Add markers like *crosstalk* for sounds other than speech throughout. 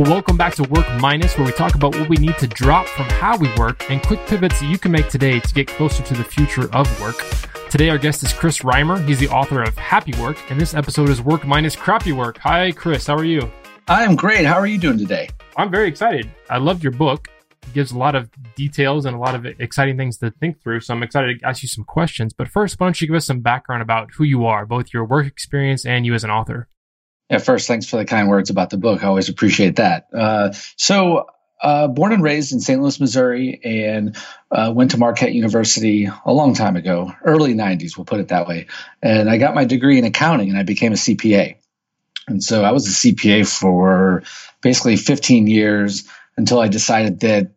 Well, welcome back to Work Minus, where we talk about what we need to drop from how we work and quick pivots that you can make today to get closer to the future of work. Today, our guest is Chris Reimer. He's the author of Happy Work, and this episode is Work Minus Crappy Work. Hi, Chris. How are you? I am great. How are you doing today? I'm very excited. I loved your book. It gives a lot of details and a lot of exciting things to think through. So I'm excited to ask you some questions. But first, why don't you give us some background about who you are, both your work experience and you as an author? Yeah, first, thanks for the kind words about the book. I always appreciate that. Uh, so, uh, born and raised in St. Louis, Missouri, and uh, went to Marquette University a long time ago, early 90s, we'll put it that way. And I got my degree in accounting and I became a CPA. And so I was a CPA for basically 15 years until I decided that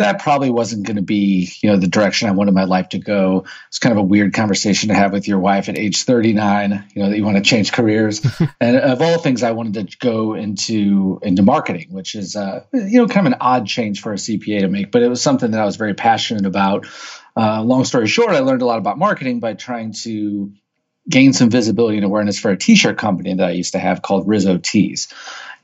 that probably wasn't going to be, you know, the direction I wanted my life to go. It's kind of a weird conversation to have with your wife at age 39, you know, that you want to change careers. *laughs* and of all things, I wanted to go into into marketing, which is, uh, you know, kind of an odd change for a CPA to make, but it was something that I was very passionate about. Uh, long story short, I learned a lot about marketing by trying to gain some visibility and awareness for a t-shirt company that I used to have called Rizzo Tees.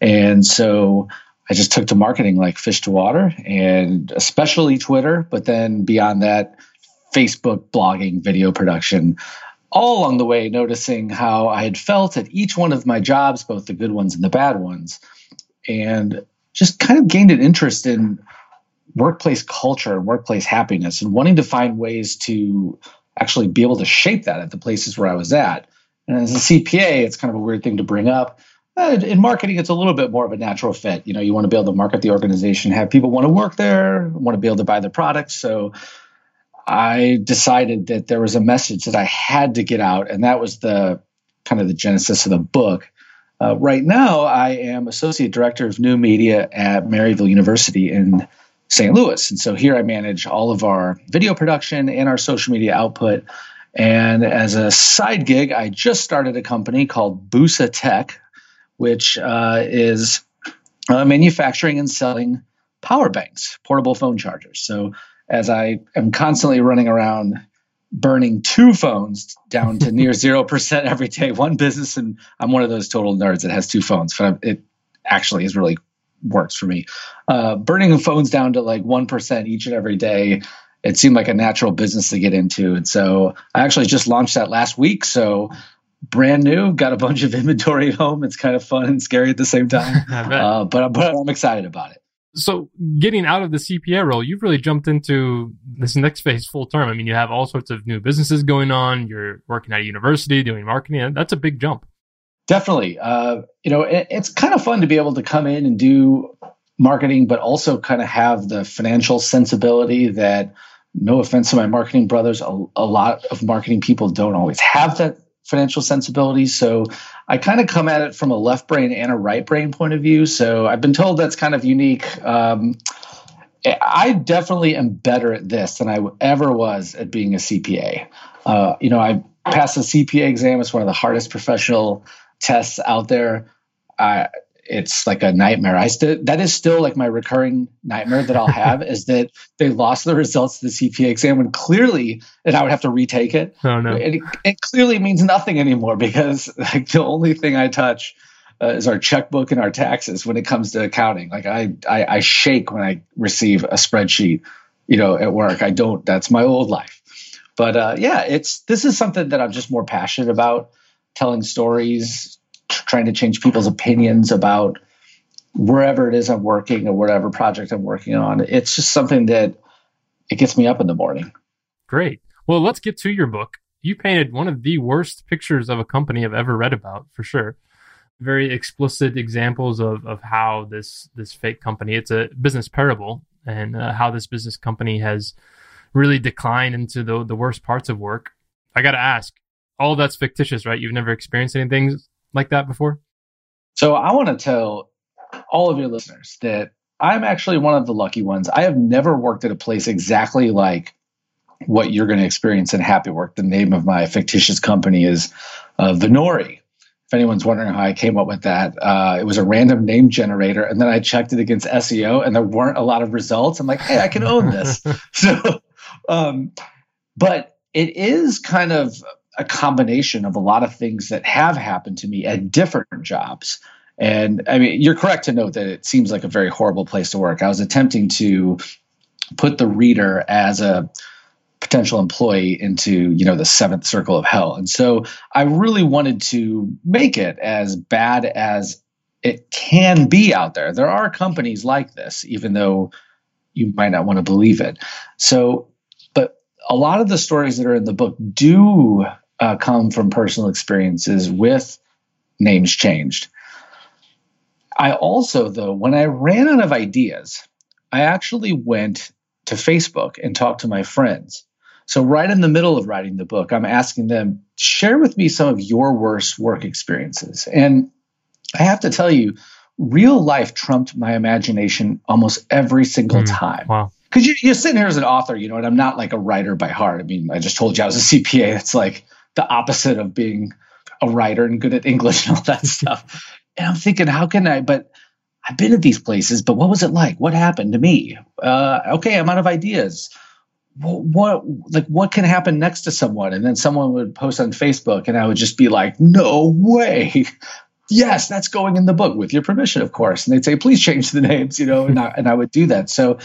And so I just took to marketing like fish to water and especially Twitter, but then beyond that, Facebook, blogging, video production, all along the way, noticing how I had felt at each one of my jobs, both the good ones and the bad ones, and just kind of gained an interest in workplace culture and workplace happiness and wanting to find ways to actually be able to shape that at the places where I was at. And as a CPA, it's kind of a weird thing to bring up in marketing, it's a little bit more of a natural fit. You know, you want to be able to market the organization, have people want to work there, want to be able to buy their products. So I decided that there was a message that I had to get out, and that was the kind of the genesis of the book. Uh, right now, I am associate director of new media at Maryville University in St. Louis, and so here I manage all of our video production and our social media output. And as a side gig, I just started a company called Boosa Tech, which uh, is uh, manufacturing and selling power banks, portable phone chargers. So as I am constantly running around burning two phones down to near *laughs* 0% every day, one business, and I'm one of those total nerds that has two phones, but it actually is really works for me. Uh, burning phones down to like 1% each and every day, it seemed like a natural business to get into. And so I actually just launched that last week. So brand new. Got a bunch of *laughs* inventory at home. It's kind of fun and scary at the same time. *laughs* uh, but, but I'm excited about it. So, getting out of the CPA role, you've really jumped into this next phase full term. I mean, you have all sorts of new businesses going on. You're working at a university doing marketing. That's a big jump. Definitely. Uh, you know, it, it's kind of fun to be able to come in and do marketing, but also kind of have the financial sensibility that, no offense to my marketing brothers, a, a lot of marketing people don't always have that financial sensibilities. So I kind of come at it from a left brain and a right brain point of view. So I've been told that's kind of unique. Um, I definitely am better at this than I ever was at being a CPA. Uh, you know, I passed the CPA exam. It's one of the hardest professional tests out there. I, it's like a nightmare. I still that is still like my recurring nightmare that I'll have *laughs* is that they lost the results of the CPA exam when clearly, and I would have to retake it. Oh no! It, it clearly means nothing anymore because *laughs* like the only thing I touch uh, is our checkbook and our taxes when it comes to accounting. Like I, I I shake when I receive a spreadsheet, you know, at work. I don't. That's my old life. But uh, yeah, it's this is something that I'm just more passionate about telling stories trying to change people's opinions about wherever it is I'm working or whatever project I'm working on. It's just something that it gets me up in the morning. Great. Well, let's get to your book. You painted one of the worst pictures of a company I've ever read about, for sure. Very explicit examples of, of how this this fake company, it's a business parable, and uh, how this business company has really declined into the the worst parts of work. I got to ask, all that's fictitious, right? You've never experienced anything like that before? So I want to tell all of your listeners that I'm actually one of the lucky ones. I have never worked at a place exactly like what you're going to experience in Happy Work. The name of my fictitious company is uh, Venori. If anyone's wondering how I came up with that, uh, it was a random name generator, and then I checked it against SEO, and there weren't a lot of results. I'm like, hey, I can own this. *laughs* so, um, but it is kind of a combination of a lot of things that have happened to me at different jobs. And I mean, you're correct to note that it seems like a very horrible place to work. I was attempting to put the reader as a potential employee into you know the seventh circle of hell and so i really wanted to make it as bad as it can be out there there are companies like this even though you might not want to believe it so but a lot of the stories that are in the book do uh, come from personal experiences with names changed i also though when i ran out of ideas i actually went to Facebook and talked to my friends. So, right in the middle of writing the book, I'm asking them, share with me some of your worst work experiences. And I have to tell you, real life trumped my imagination almost every single mm, time. Wow. Because you, are sitting here as an author, you know, and I'm not like a writer by heart. I mean, I just told you I was a *laughs* CPA. That's like the opposite of being a writer and good at English and all that stuff. And I'm thinking, how can I? But I've been at these places, but what was it like? What happened to me? Uh, okay, I'm out of ideas. What, what, like what can happen next to someone? And then someone would post on Facebook, and I would just be like, "No way." yes, that's going in the book with your permission, of course. And they'd say, please change the names, you know, and I, and I would do that. So,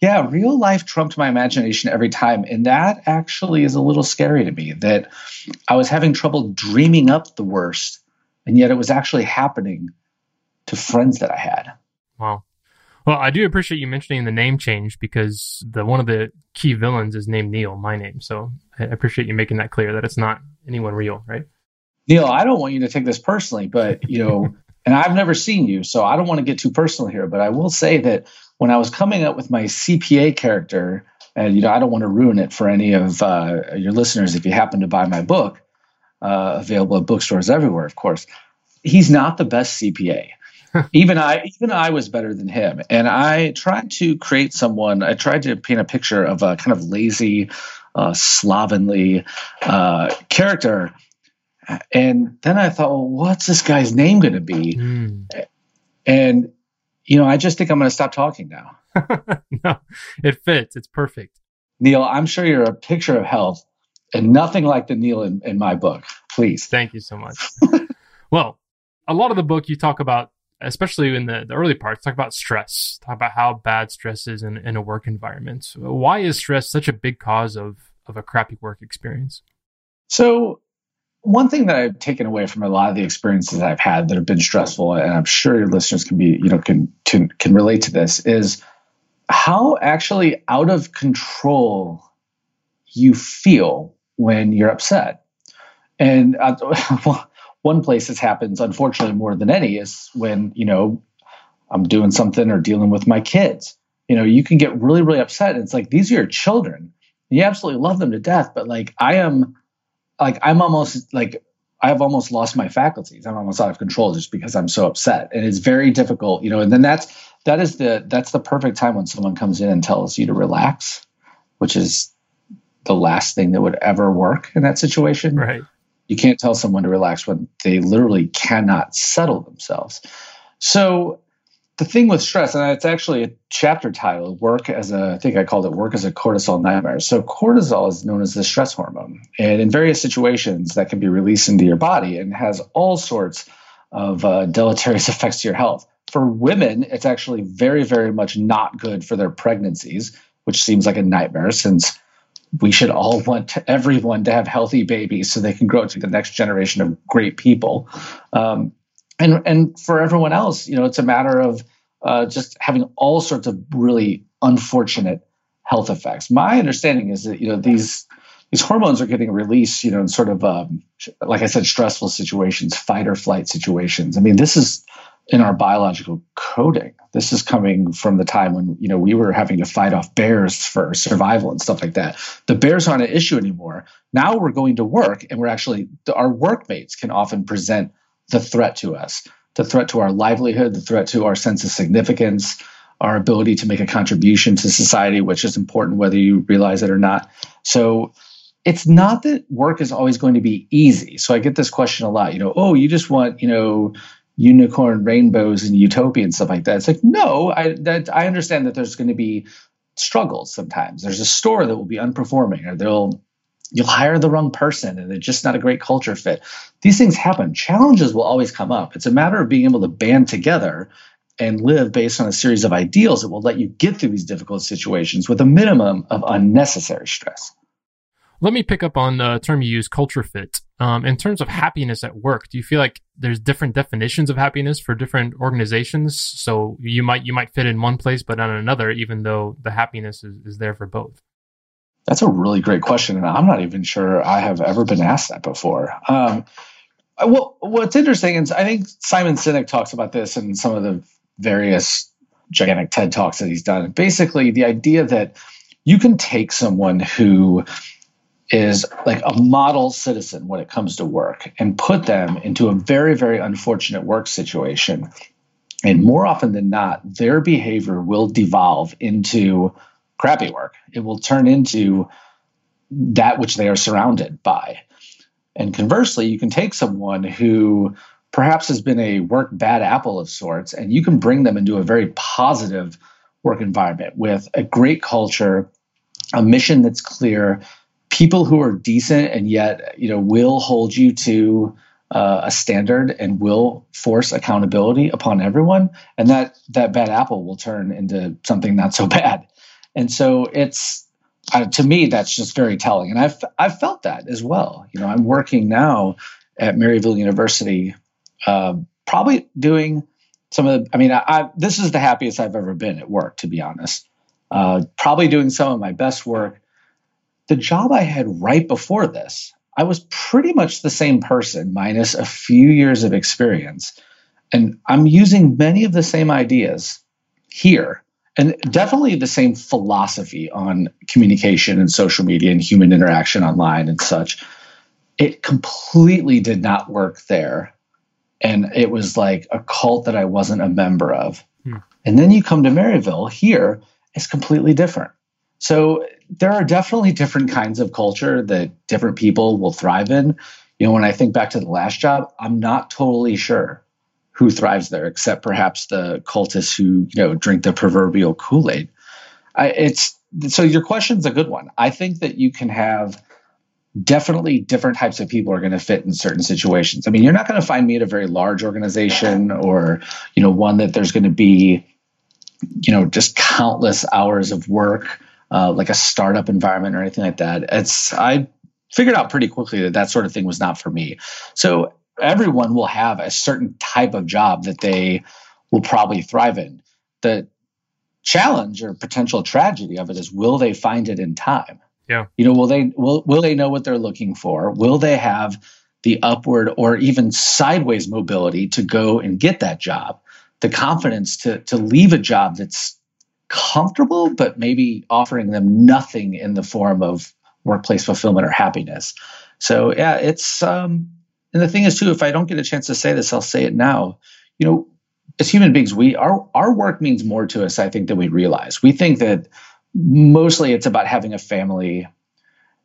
yeah, real life trumped my imagination every time. And that actually is a little scary to me that I was having trouble dreaming up the worst, and yet it was actually happening to friends that I had. Wow. Well, I do appreciate you mentioning the name change because the one of the key villains is named Neil, my name. So I appreciate you making that clear that it's not anyone real, right? Neil, I don't want you to take this personally, but you know, *laughs* and I've never seen you, so I don't want to get too personal here, but I will say that when I was coming up with my CPA character, and you know, I don't want to ruin it for any of uh, your listeners if you happen to buy my book, uh, available at bookstores everywhere, of course. He's not the best CPA. *laughs* even I, even I was better than him. And I tried to create someone. I tried to paint a picture of a kind of lazy, uh, slovenly uh, character. And then I thought, well, what's this guy's name going to be? Mm. And you know, I just think I'm going to stop talking now. *laughs* no, it fits. It's perfect. Neil, I'm sure you're a picture of health and nothing like the Neil in, in my book. Please. Thank you so much. *laughs* well, a lot of the book you talk about especially in the, the early parts, talk about stress, talk about how bad stress is in, in a work environment. Why is stress such a big cause of, of a crappy work experience? So, one thing that I've taken away from a lot of the experiences I've had that have been stressful, and I'm sure your listeners can be, you know, can can, can relate to this, is how actually out of control you feel when you're upset. And uh, *laughs* one place this happens, unfortunately, more than any is when, you know, I'm doing something or dealing with my kids. You know, you can get really, really upset. And it's like, these are your children. and You absolutely love them to death. But like, I am, like, I'm almost like, I've almost lost my faculties. I'm almost out of control just because I'm so upset. And it's very difficult, you know, and then that's, that is the, that's the perfect time when someone comes in and tells you to relax, which is the last thing that would ever work in that situation. Right. You can't tell someone to relax when they literally cannot settle themselves. So the thing with stress, and it's actually a chapter title, work as a, I think I called it work as a cortisol nightmare. So cortisol is known as the stress hormone. And in various situations that can be released into your body and has all sorts of uh, deleterious *laughs* effects to your health. For women, it's actually very, very much not good for their pregnancies, which seems like a nightmare since we should all *laughs* want everyone to have healthy babies so they can grow to the next generation of great people. Um, and and for everyone else, you know, it's a matter of uh, just having all sorts of really unfortunate health effects. My understanding is that you know these these hormones are getting released, you know, in sort of um, like I said, stressful situations, fight or flight situations. I mean, this is in our biological coding. This is coming from the time when you know we were having to fight off bears for survival and stuff like that. The bears aren't an issue anymore. Now we're going to work, and we're actually our workmates can often present the threat to us, the threat to our livelihood, the threat to our sense of significance, our ability to make a contribution to society, which is important whether you realize it or not. So it's not that work is always going to be easy. So I get this question a lot, you know, oh, you just want, you know, unicorn rainbows and utopia and stuff like that. It's like, no, I that I understand that there's going to be struggles sometimes. There's a store that will be unperforming or they'll you'll hire the wrong person and it's just not a great culture fit. These things happen. Challenges will always come up. It's a matter of being able to band together and live based on a series of ideals that will let you get through these difficult situations with a minimum of unnecessary stress. Let me pick up on the term you use, culture fit. Um, in terms of happiness at work, do you feel like there's different definitions of happiness for different organizations? So you might you might fit in one place, but not another, even though the happiness is, is there for both. That's a really great question, and I'm not even sure I have ever been asked that before. Um, well, what's interesting is I think Simon Sinek talks about this in some of the various gigantic TED talks that he's done. Basically, the idea that you can take someone who is like a model citizen when it comes to work and put them into a very, very unfortunate work situation. And more often than not, their behavior will devolve into crappy work. It will turn into that which they are surrounded by. And conversely, you can take someone who perhaps has been a work bad apple of sorts, and you can bring them into a very positive work environment with a great culture, a mission that's clear, people who are decent and yet you know will hold you to uh, a standard and will force accountability upon everyone and that that bad apple will turn into something not so *laughs* bad and so it's uh, to me that's just very telling. And i've i've felt that as well. You know i'm working now at maryville university uh, probably doing some of the i mean I, I, this is the happiest i've ever been at work to be honest. Uh, probably doing some of my best work. The job I had right before this, I was pretty much the same person, minus a few years of experience. And I'm using many of the same ideas here, and definitely the same philosophy on communication and social media and human interaction online and such. It completely did not work there. And it was like a cult that I wasn't a member of. Hmm. And then you come to Maryville, here, it's completely different. So there are definitely different kinds of culture that different people will thrive in. You know, when I think back to the last job, I'm not totally sure who thrives there, except perhaps the cultists who you know drink the proverbial Kool Aid. It's so your question's a good one. I think that you can have definitely different types of people are going to fit in certain situations. I mean, you're not going to find me at a very large organization or you know one that there's going to be you know just countless hours of work uh, like a startup environment or anything like that. It's I figured out pretty quickly that that sort of thing was not for me. So everyone will have a certain type of job that they will probably thrive in. The challenge or potential tragedy of it is will they find it in time? Yeah. You know, will they will will they know what they're looking for? Will they have the upward or even sideways mobility to go and get that job? The confidence to to leave a job that's comfortable, but maybe offering them nothing in the form of workplace fulfillment or happiness. So yeah, it's um, and the thing is too, if I don't get a chance to say this, I'll say it now. You know, as human beings, we our our work means more to us, I think, than we realize. We think that mostly it's about having a family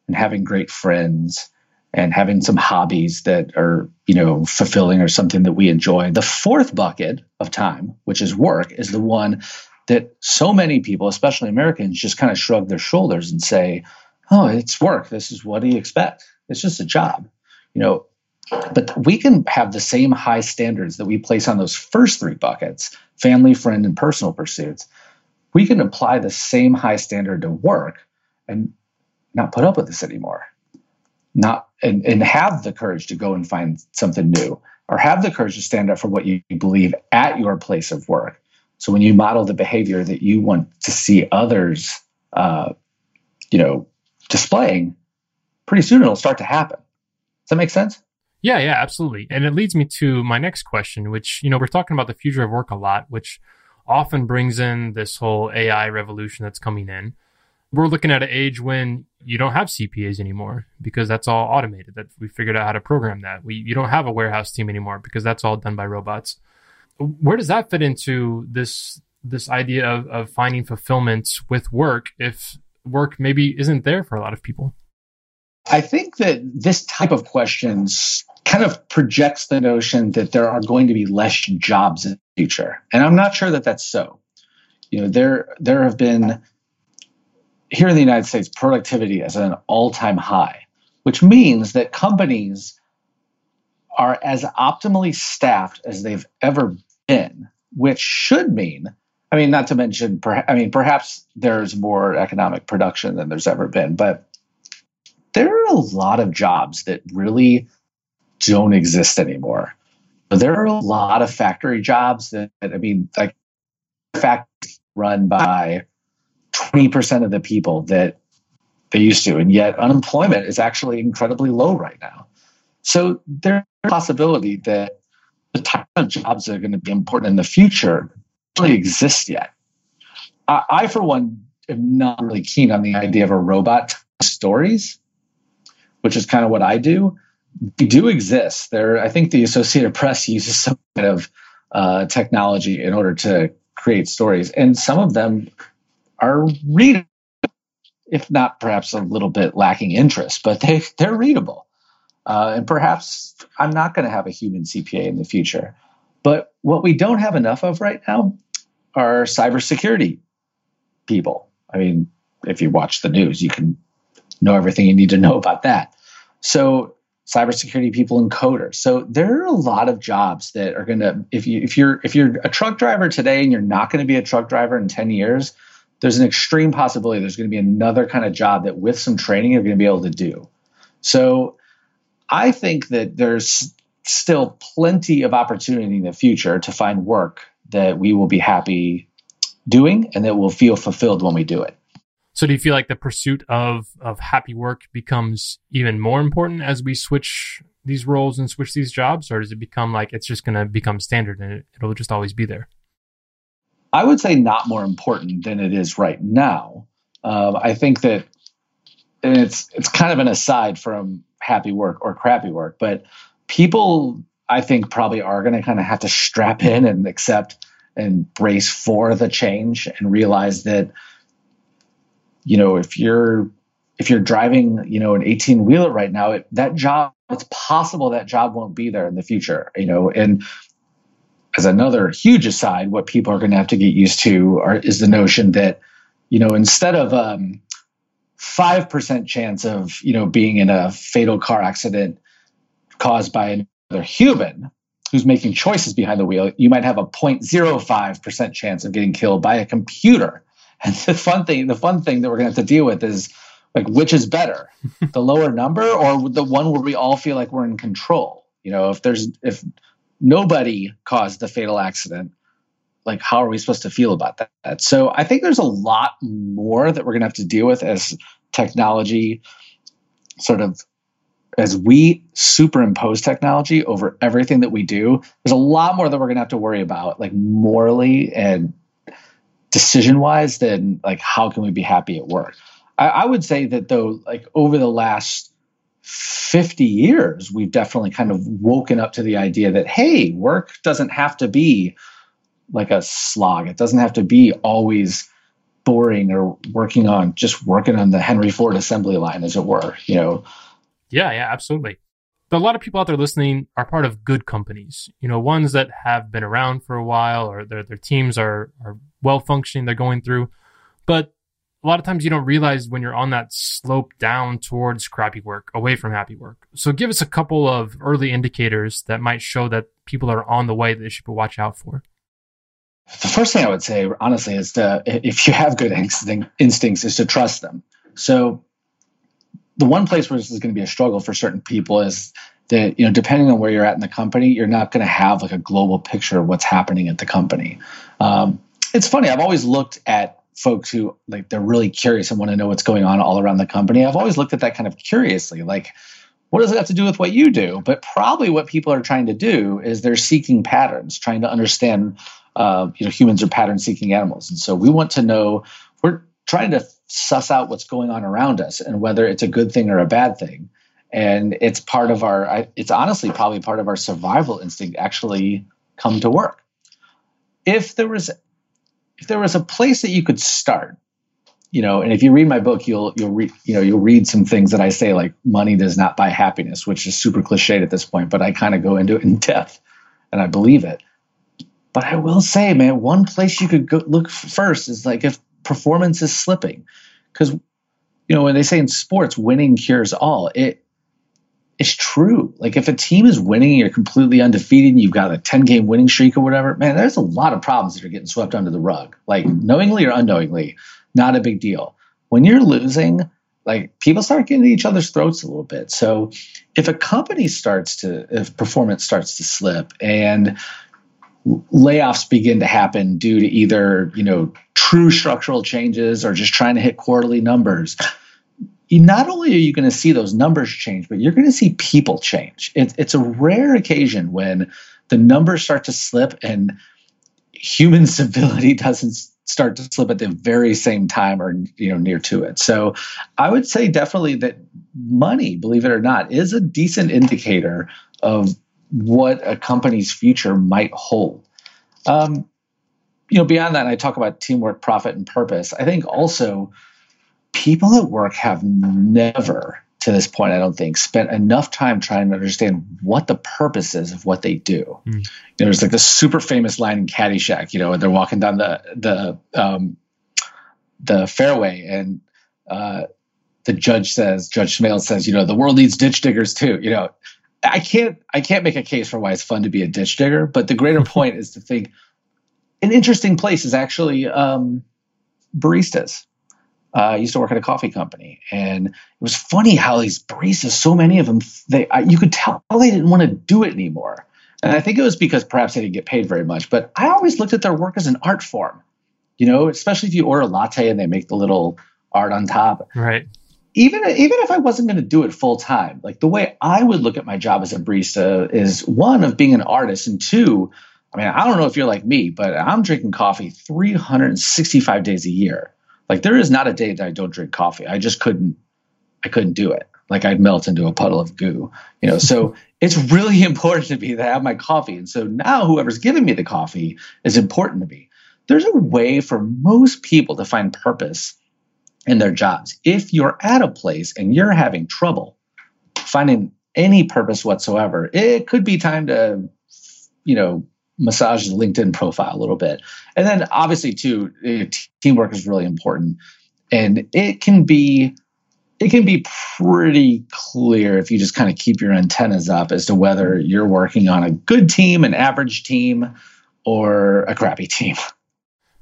and having great friends and having some hobbies that are you know fulfilling or something that we enjoy the fourth bucket of time which is work is the one that so many people, especially Americans, just kind of shrug their shoulders and say, "Oh, it's work. This is what do you expect? It's just a job." You know, but we can have the same high standards that we place on those first three buckets family, friend, and personal pursuits. We can apply the same high standard to work and not put up with this anymore. Not and, and have the courage to go and find something new or have the courage to stand up for what you believe at your place of work so when you model the behavior that you want to see others, uh, you know, displaying, pretty soon it'll start to happen. Does that make sense? Yeah, yeah, absolutely. And it leads me to my next question, which, you know, we're talking about the future of work a lot, which often brings in this whole AI revolution that's coming in. We're looking at an age when you don't have CPAs anymore because that's all automated. That we figured out how to program that. We you don't have a warehouse team anymore because that's all done by robots where does that fit into this this idea of, of finding fulfillment with work if work maybe isn't there for a lot of people? I think that this type of questions kind of projects the notion that there are going to be less jobs in the future. And I'm not sure that that's so. You know, there there have been here in the United States productivity is at an all-time high. which means that companies are as optimally staffed as they've ever been, which should mean, I mean, not to mention, I mean, perhaps there's more economic production than there's ever been, but there are a lot of jobs that really don't exist anymore. There are a lot of factory jobs that, I mean, like factories run by 20% of the people that they used to, and yet unemployment is actually incredibly low right now. So there's a possibility that the type of jobs that are going to be important in the future really exist yet. I, I, for one, am not really keen on the idea of a robot stories, which is kind of what I do. They do exist. There, I think the Associated Press uses some kind of uh, technology in order to create stories, and some of them are readable, if not perhaps a little bit lacking interest, but they they're readable. Uh, and perhaps I'm not going to have a human CPA in the future. But what we don't have enough of right now are cybersecurity people. I mean, if you watch the news, you can know everything you need to know about that. So cybersecurity people and coders. So there are a lot of jobs that are going to if you if you're if you're a truck driver today and you're not going to be a truck driver in 10 years, there's an extreme possibility there's going to be another kind of job that with some training you're going to be able to do. So I think that there's still plenty of opportunity in the future to find work that we will be happy doing and that will feel fulfilled when we do it. So do you feel like the pursuit of of happy work becomes even more important as we switch these roles and switch these jobs or does it become like it's just going to become standard and it'll just always be there? I would say not more important than it is right now. Um, I think that and it's it's kind of an aside from happy work or crappy work, but people I think probably are going to kind of have to strap in and accept and brace for the change and realize that you know if you're if you're driving you know an 18 wheeler right now it, that job it's possible that job won't be there in the future you know and as another huge aside what people are going to have to get used to are, is the notion that you know instead of um, 5% chance of, you know, being in a fatal car accident caused by another human who's making choices behind the wheel, you might have a 0.05% chance of getting killed by a computer. And the fun thing, the fun thing that we're going to have to deal with is like which is better, *laughs* the lower number or the one where we all feel like we're in control. You know, if there's if nobody caused the fatal accident, like how are we supposed to feel about that so i think there's a lot more that we're going to have to deal with as technology sort of as we superimpose technology over everything that we do there's a lot more that we're going to have to worry about like morally and decision wise then like how can we be happy at work I, I would say that though like over the last 50 years we've definitely kind of woken up to the idea that hey work doesn't have to be like a slog. It doesn't have to be always boring or working on just working on the Henry Ford assembly line, as it were. You know. Yeah, yeah, absolutely. But a lot of people out there listening are part of good companies. You know, ones that have been around for a while or their their teams are are well functioning. They're going through, but a lot of times you don't realize when you're on that slope down towards crappy work, away from happy work. So give us a couple of early indicators that might show that people are on the way that they should watch out for. The first thing I would say, honestly, is to if you have good instincts, is to trust them. So, the one place where this is going to be a struggle for certain people is that you know, depending on where you're at in the company, you're not going to have like a global picture of what's happening at the company. Um, it's funny. I've always looked at folks who like they're really curious and want to know what's going on all around the company. I've always looked at that kind of curiously, like what does it have to do with what you do? But probably what people are trying to do is they're seeking patterns, trying to understand uh, you know, humans are pattern seeking animals. And so we want to know, we're trying to suss out what's going on around us and whether it's a good thing or a bad thing. And it's part of our, it's honestly probably part of our survival instinct actually come to work. If there was, if there was a place that you could start, you know, and if you read my book, you'll you'll read you know you'll read some things that I say like money does not buy happiness, which is super cliched at this point, but I kind of go into it in *laughs* depth, and I believe it. But I will say, man, one place you could go look first is like if performance is slipping, because you know when they say in sports, winning cures all. It is true. Like if a team is winning you're completely undefeated and you've got a 10 game winning streak or whatever, man, there's a lot of problems that are getting swept under the rug. Like knowingly or unknowingly, not a big deal. When you're losing, like people start getting each other's throats a little bit. So if a company starts to if performance starts to slip and layoffs begin to happen due to either, you know, true structural changes or just trying to hit quarterly numbers, not only are you going to see those numbers change, but you're going to see people change. It, it's a rare occasion when the numbers start to slip and human *laughs* civility doesn't start to slip at the very same time or you know near to it. So I would say definitely that money, believe it or not, is a decent indicator of what a company's future might hold. Um, you know, beyond that, I talk about teamwork, profit, and purpose. I think also people at work have never to this point, I don't think, spent enough time trying to understand what the purpose is of what they do. Mm. You know, there's like this super famous line in Caddyshack, you know, and they're walking down the the um, the fairway, and uh, the judge says, Judge Smails says, you know, the world needs ditch diggers too. You know, I can't I can't make a case for why it's fun to be a ditch digger, but the greater *laughs* point is to think an interesting place is actually um, baristas uh, I used to work at a coffee company, and it was funny how these baristas, so many of them, they I, you could tell they didn't want to do it anymore. And I think it was because perhaps they didn't get paid very much. But I always looked at their work as an art form, you know, especially if you order a latte and they make the little art on top. Right. Even even if I wasn't going to do it full time, like the way I would look at my job as a barista is one of being an artist, and two, I mean, I don't know if you're like me, but I'm drinking coffee 365 days a year. Like there is not a day that I don't drink coffee. I just couldn't I couldn't do it. Like I'd melt into a puddle of goo. You know, so *laughs* it's really important to me that I have my coffee. And so now whoever's giving me the coffee is important to me. There's a way for most people to find purpose in their jobs. If you're at a place and you're having trouble finding any purpose whatsoever, it could be time to, you know, massage the LinkedIn profile a little bit. And then obviously too, eh, teamwork is really important. And it can be it can be pretty clear if you just kind of keep your antennas up as to whether you're working on a good team, an average team, or a crappy team.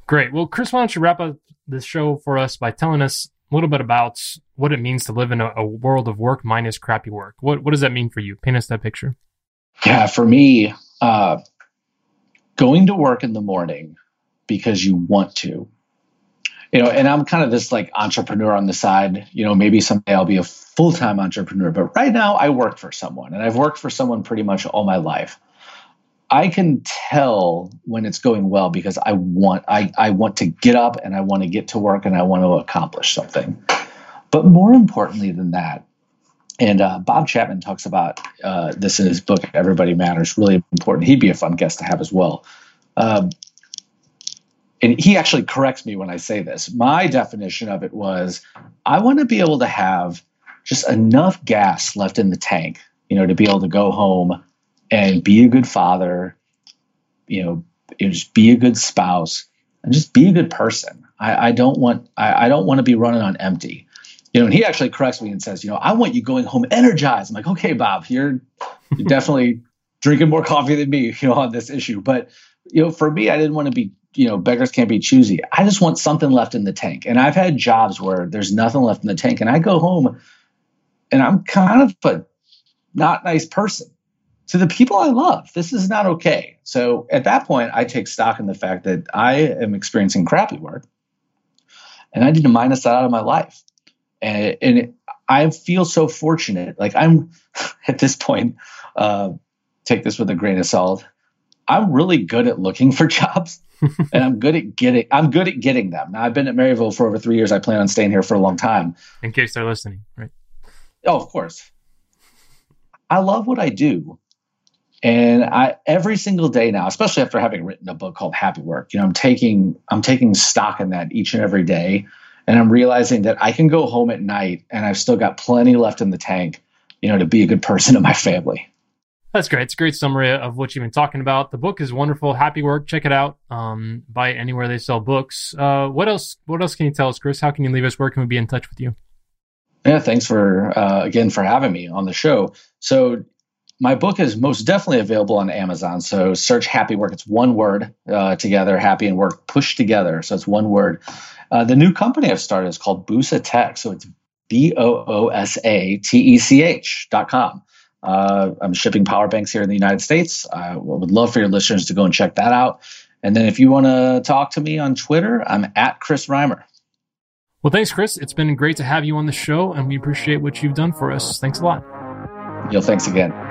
Great. Well, Chris, why don't you wrap up this show for us by telling us a little bit about what it means to live in a, a world of work minus crappy work? What what does that mean for you? Paint us that picture. Yeah, for me, uh, going to work in the morning because you want to. You know and i'm kind of this like entrepreneur on the side. You know maybe someday i'll be a full-time entrepreneur but right now i work for someone and i've worked for someone pretty much all my life. I can tell when it's going well because i want i, I want to get up and i want to get to work and i want to accomplish something. But more importantly than that and uh, Bob Chapman talks about uh, this in his book, Everybody Matters. Really important. He'd be a fun guest to have as well. Um, and he actually corrects me when I say this. My definition of it was I want to be able to have just enough gas left in the tank, you know, to be able to go home and be a good father, you know, just be a good spouse and just be a good person. I, I don't want I, I don't want to be running on empty you know, and he actually corrects me and says, you know, I want you going home energized. I'm like, okay, Bob, you're, you're definitely drinking more coffee than me, you know, on this issue. But, you know, for me, I didn't want to be, you know, beggars can't be choosy. I just want something left in the tank. And I've had jobs where there's nothing left in the tank. And I go home and I'm kind of a not nice person to the people I love. This is not okay. So at that point, I take stock in the fact that I am experiencing crappy work and I need to minus that out of my life and, and it, I feel so fortunate. Like I'm *laughs* at this point, uh, take this with a grain of salt. I'm really good at looking for *laughs* jobs, *laughs* and I'm good at getting. I'm good at getting them. Now I've been at Maryville for over three years. I plan on staying here for a long time. In case they're listening, right? Oh, of course. I love what I do, and I every single day now, especially after having written a book called Happy Work, you know, I'm taking I'm taking stock in that each and every day and I'm realizing that I can go home at night and I've still got plenty left in the tank, you know, to be a good person *laughs* to my family. That's great. It's a great summary of what you've been talking about. The book is wonderful. Happy work. Check it out. Um, buy it anywhere they sell books. Uh, what else? What else can you tell us, Chris? How can you leave us? Where can we be in touch with you? Yeah, thanks for uh, again for having me on the show. So my book is most definitely available on Amazon. So search Happy Work. It's one word uh, together, happy and work pushed together. So it's one word. Uh, the new company I've started is called Boosa Tech. So it's B O O S A T E C H dot com. Uh, I'm shipping power banks here in the United States. I would love for your listeners to go and check that out. And then if you want to talk to me on Twitter, I'm at Chris Reimer. Well, thanks, Chris. It's been great to have you on the show, and we appreciate what you've done for us. Thanks a lot. Yo, thanks again.